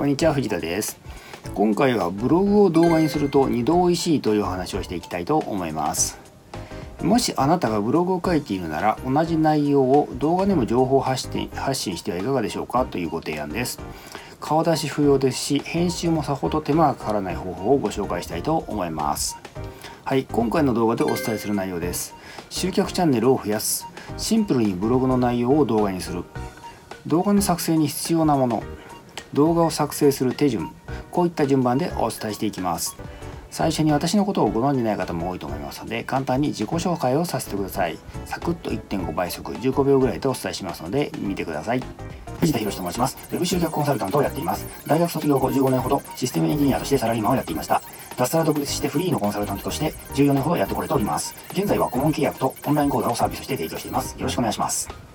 こんにちは藤田です。今回はブログを動画にすると2度美味しいという話をしていきたいと思います。もしあなたがブログを書いているなら同じ内容を動画でも情報発信発信してはいかがでしょうかというご提案です。顔出し不要ですし編集もさほど手間がかからない方法をご紹介したいと思います。はい今回の動画でお伝えする内容です。集客チャンネルを増やす。シンプルにブログの内容を動画にする。動画の作成に必要なもの。動画を作成する手順こういった順番でお伝えしていきます。最初に私のことをご存じない方も多いと思いますので簡単に自己紹介をさせてください。サクッと1.5倍速15秒ぐらいでお伝えしますので見てください。藤田博と申します。ウェブ集客コンサルタントをやっています。大学卒業後15年ほどシステムエンジニアとしてサラリーマンをやっていました。脱サラ独立してフリーのコンサルタントとして14年ほどやってこれております。現在は顧問契約とオンライン講座をサービスして提供しています。よろしくお願いします。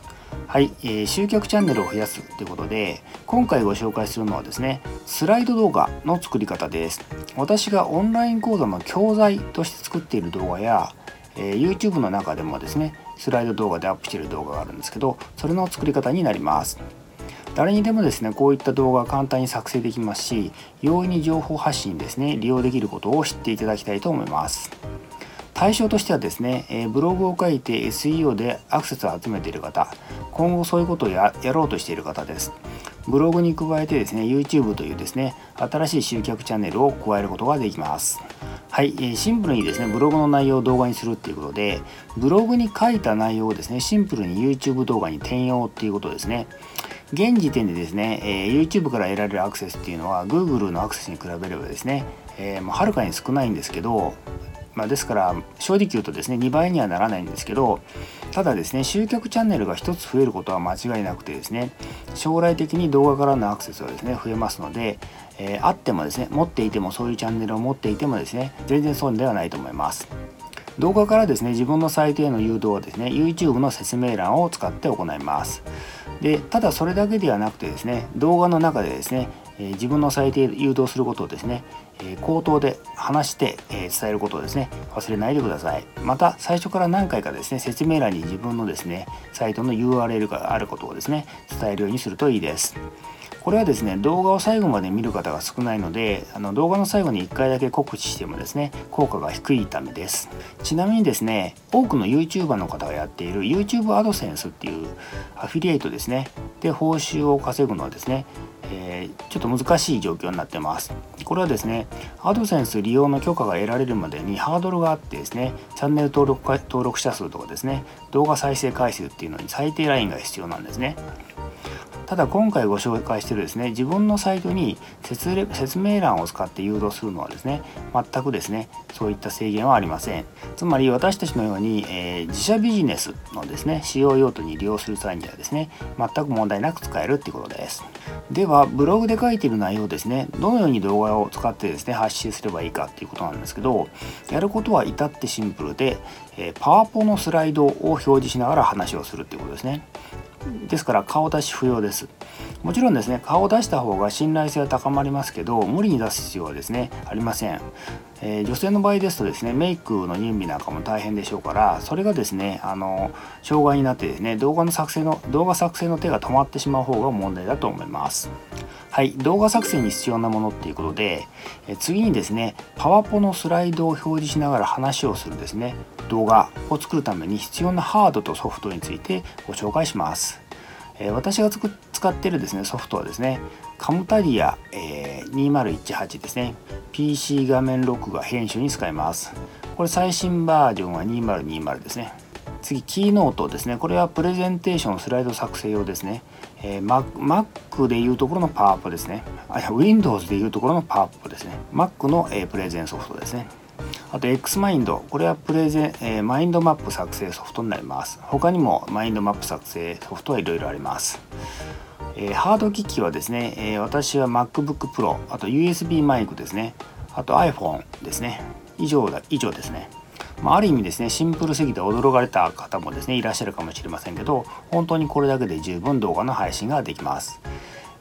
はい、えー、集客チャンネルを増やすということで今回ご紹介するのはですねスライド動画の作り方です。私がオンライン講座の教材として作っている動画や、えー、YouTube の中でもですねスライド動画でアップしている動画があるんですけどそれの作り方になります。誰にでもですねこういった動画が簡単に作成できますし容易に情報発信ですね利用できることを知っていただきたいと思います。対象としてはですね、えブログを書いて SEO でアクセスを集めている方今後そういうことをやろうとしている方です。ブログに加えてですね YouTube というですね新しい集客チャンネルを加えることができます。はい、えシンプルにですねブログの内容を動画にするっていうことでブログに書いた内容をですねシンプルに YouTube 動画に転用っていうことですね。現時点でですね、え、YouTube から得られるアクセスっていうのは Google のアクセスに比べればですね、えー、はるかに少ないんですけどまあ、ですから正直言うとですね2倍にはならないんですけどただですね集客チャンネルが1つ増えることは間違いなくてですね将来的に動画からのアクセスはですね増えますので、えー、あってもですね持っていてもそういうチャンネルを持っていてもですね全然損ではないと思います。動画からですね自分のサイトへの誘導はですね YouTube の説明欄を使って行います。でただそれだけではなくてですね動画の中でですねえ自分のサイトへ誘導することをですね、え口頭で話して、え伝えることをですね忘れないでください。また最初から何回かですね説明欄に自分のですねサイトの URL があることをですね伝えるようにするといいです。これはですね動画を最後まで見る方が少ないのであの動画の最後に1回だけ告知してもですね効果が低いためですちなみにですね多くの YouTuber の方がやっている YouTube アドセンスっていうアフィリエイトですねで報酬を稼ぐのはですねえー、ちょっと難しい状況になってます。これはですね、アドセンス利用の許可が得られるまでにハードルがあってですね、チャンネル登録登録者数とかですね、動画再生回数っていうのに最低ラインが必要なんですね。ただ今回ご紹介しているですね自分のサイトに説明欄を使って誘導するのはですね全くですねそういった制限はありません。つまり私たちのように、えー、自社ビジネスのですね使用用途に利用する際にはですね全く問題なく使えるっていうことです。ではブログで書いている内容ですねどのように動画を使ってですね発信すればいいかっていうことなんですけどやることは至ってシンプルで、えー、パワポのスライドを表示しながら話をするっていうことですね。ですから顔出し不要です。もちろんですね顔を出した方が信頼性は高まりますけど無理に出す必要はですねありません、えー、女性の場合ですとですねメイクの準備なんかも大変でしょうからそれがですねあの障害になってですね動画の作成の動画作成の手が止まってしまう方が問題だと思います。はい動画作成に必要なものっていうことで、え次にですねパワポのスライドを表示しながら話をするですね動画を作るために必要なハードとソフトについてご紹介します。え私が使ってるですねソフトはですねカムタディア、え、2018ですね。PC 画面録画編集に使います。これ最新バージョンは2020ですね。次キーノートですね。これはプレゼンテーションスライド作成用ですね、えー、Mac でいうところのパワーポですね。あ Windows でいうところのパワーポですね。Mac の、え、プレゼンソフトですね。あと XMind これはプレゼン、えー、マインドマップ作成ソフトになります。他にもマインドマップ作成ソフトはいろいろあります。えー、ハード機器はですね、えー、私は MacBook Pro あと USB マイクですね。あと iPhone ですね。以上だ以上ですね。まあ、ある意味ですねシンプルすぎて驚かれた方もですねいらっしゃるかもしれませんけど本当にこれだけで十分動画の配信ができます。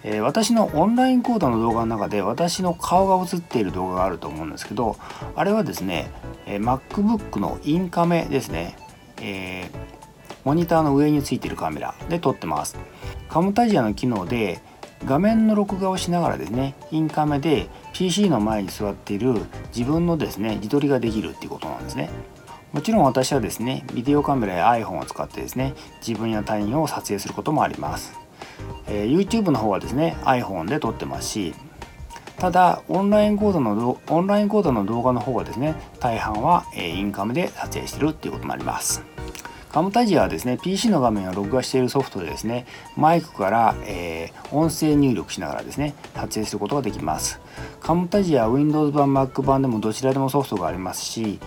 えー、私のオンライン講座の動画の中で私の顔が映っている動画があると思うんですけどあれはですね、えー、MacBook のインカメですね、えー、モニターの上についているカメラで撮ってます。カムタジアの機能で画面の録画をしながらですねインカメで PC の前に座っている自分のですね自撮りができるっていうことなんですね。もちろん私はですねビデオカメラや iPhone を使ってですね自分や他人を撮影することもあります、えー、YouTube の方はですね iPhone で撮ってますしただオンライン講座のオンライン講座の動画の方はですね大半は、えインカメで撮影してるっていうことになります。カムタジアはですね PC の画面を録画しているソフトでですねマイクから、えー、音声入力しながらですね撮影することができます。カムタジア Windows 版 Mac 版でもどちらでもソフトがありますし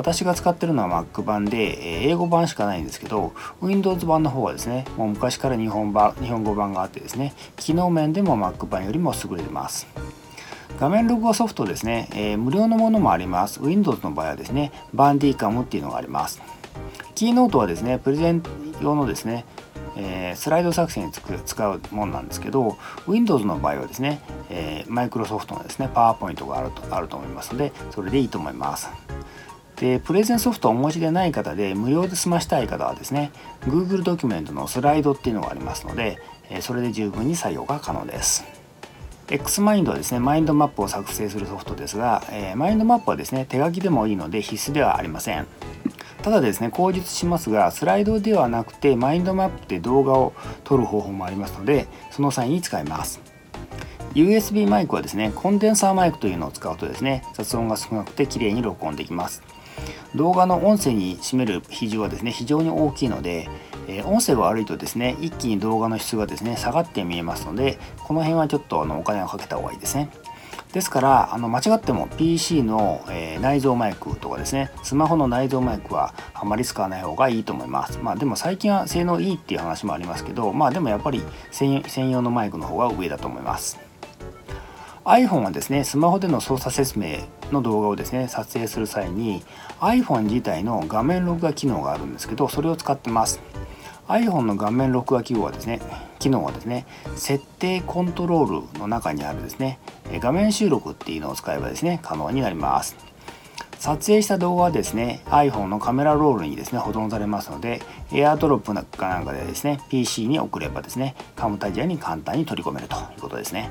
私が使ってるのは Mac 版で、え英語版しかないんですけど Windows 版の方はですねもう昔から日本版日本語版があってですね機能面でも Mac 版よりも優れてます。画面録画ソフトですね、えー、無料のものもあります。Windows の場合はですねバンディカムっていうのがあります。キーノートはですねプレゼン用のですね、えー、スライド作成に使うものなんですけど Windows の場合はですね、えー、マイクロソフトのですねパワーポイントがあるとあると思いますのでそれでいいと思います。でプレゼンソフトをお持ちでない方で無料で済ましたい方はですね Google ドキュメントのスライドっていうのがありますのでそれで十分に採用が可能です XMind はですね、マインドマップを作成するソフトですが、え、マインドマップはですね、手書きでもいいので必須ではありません。ただですね、口述しますが、スライドではなくて、マインドマップで動画を撮る方法もありますので、その際に使います。USB マイクはですね、コンデンサーマイクというのを使うとですね、雑音が少なくて綺麗に録音できます。動画の音声に占める比重はですね、非常に大きいので、え音声が悪いとですね一気に動画の質がですね下がって見えますのでこの辺はちょっとあのお金をかけた方がいいですね。ですからあの間違っても PC の、えー、内蔵マイクとかですねスマホの内蔵マイクはあまり使わない方がいいと思います。まあでも最近は性能いいっていう話もありますけどまあでもやっぱり専用のマイクの方が上だと思います。iPhone はですねスマホでの操作説明の動画をですね撮影する際に iPhone 自体の画面録画機能があるんですけどそれを使ってます。iPhone の画面録画機能はですね機能はですね設定コントロールの中にあるですね画面収録っていうのを使えばですね可能になります。撮影した動画はですね iPhone のカメラロールにですね保存されますので AirDrop かなんかでですね PC に送ればですねカムタジアに簡単に取り込めるということですね。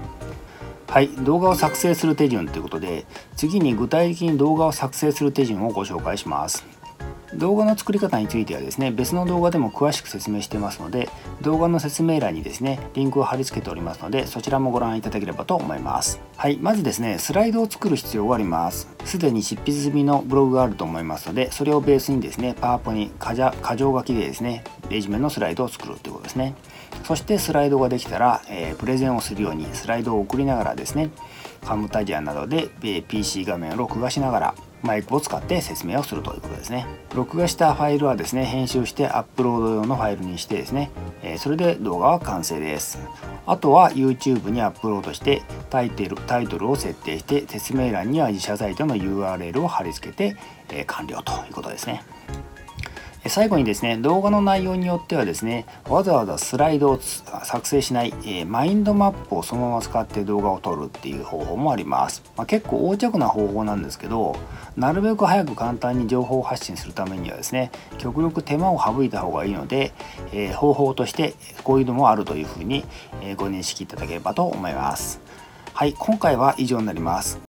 はい動画を作成する手順ということで次に具体的に動画を作成する手順をご紹介します。動画の作り方についてはですね別の動画でも詳しく説明してますので動画の説明欄にですねリンクを貼り付けておりますのでそちらもご覧いただければと思います。はいまずですねスライドを作る必要があります。すでに執筆済みのブログがあると思いますのでそれをベースにですねパワポに箇条書きでですねレジュメのスライドを作るということですね。そしてスライドができたら、えー、プレゼンをするようにスライドを送りながらですねカムタジアなどで、え、PC 画面を録画しながらマイクを使って説明をするということですね。録画したファイルはですね編集してアップロード用のファイルにしてですね、えそれで動画は完成です。あとは YouTube にアップロードしてタイトルタイトルを設定して説明欄には自社サイトの URL を貼り付けて、え完了ということですね。最後にですね動画の内容によってはですねわざわざスライドを作成しない、えー、マインドマップをそのまま使って動画を撮るっていう方法もあります、まあ、結構横着な方法なんですけどなるべく早く簡単に情報発信するためにはですね極力手間を省いた方がいいので、えー、方法としてこういうのもあるというふうに、ご認識いただければと思います。はい今回は以上になります。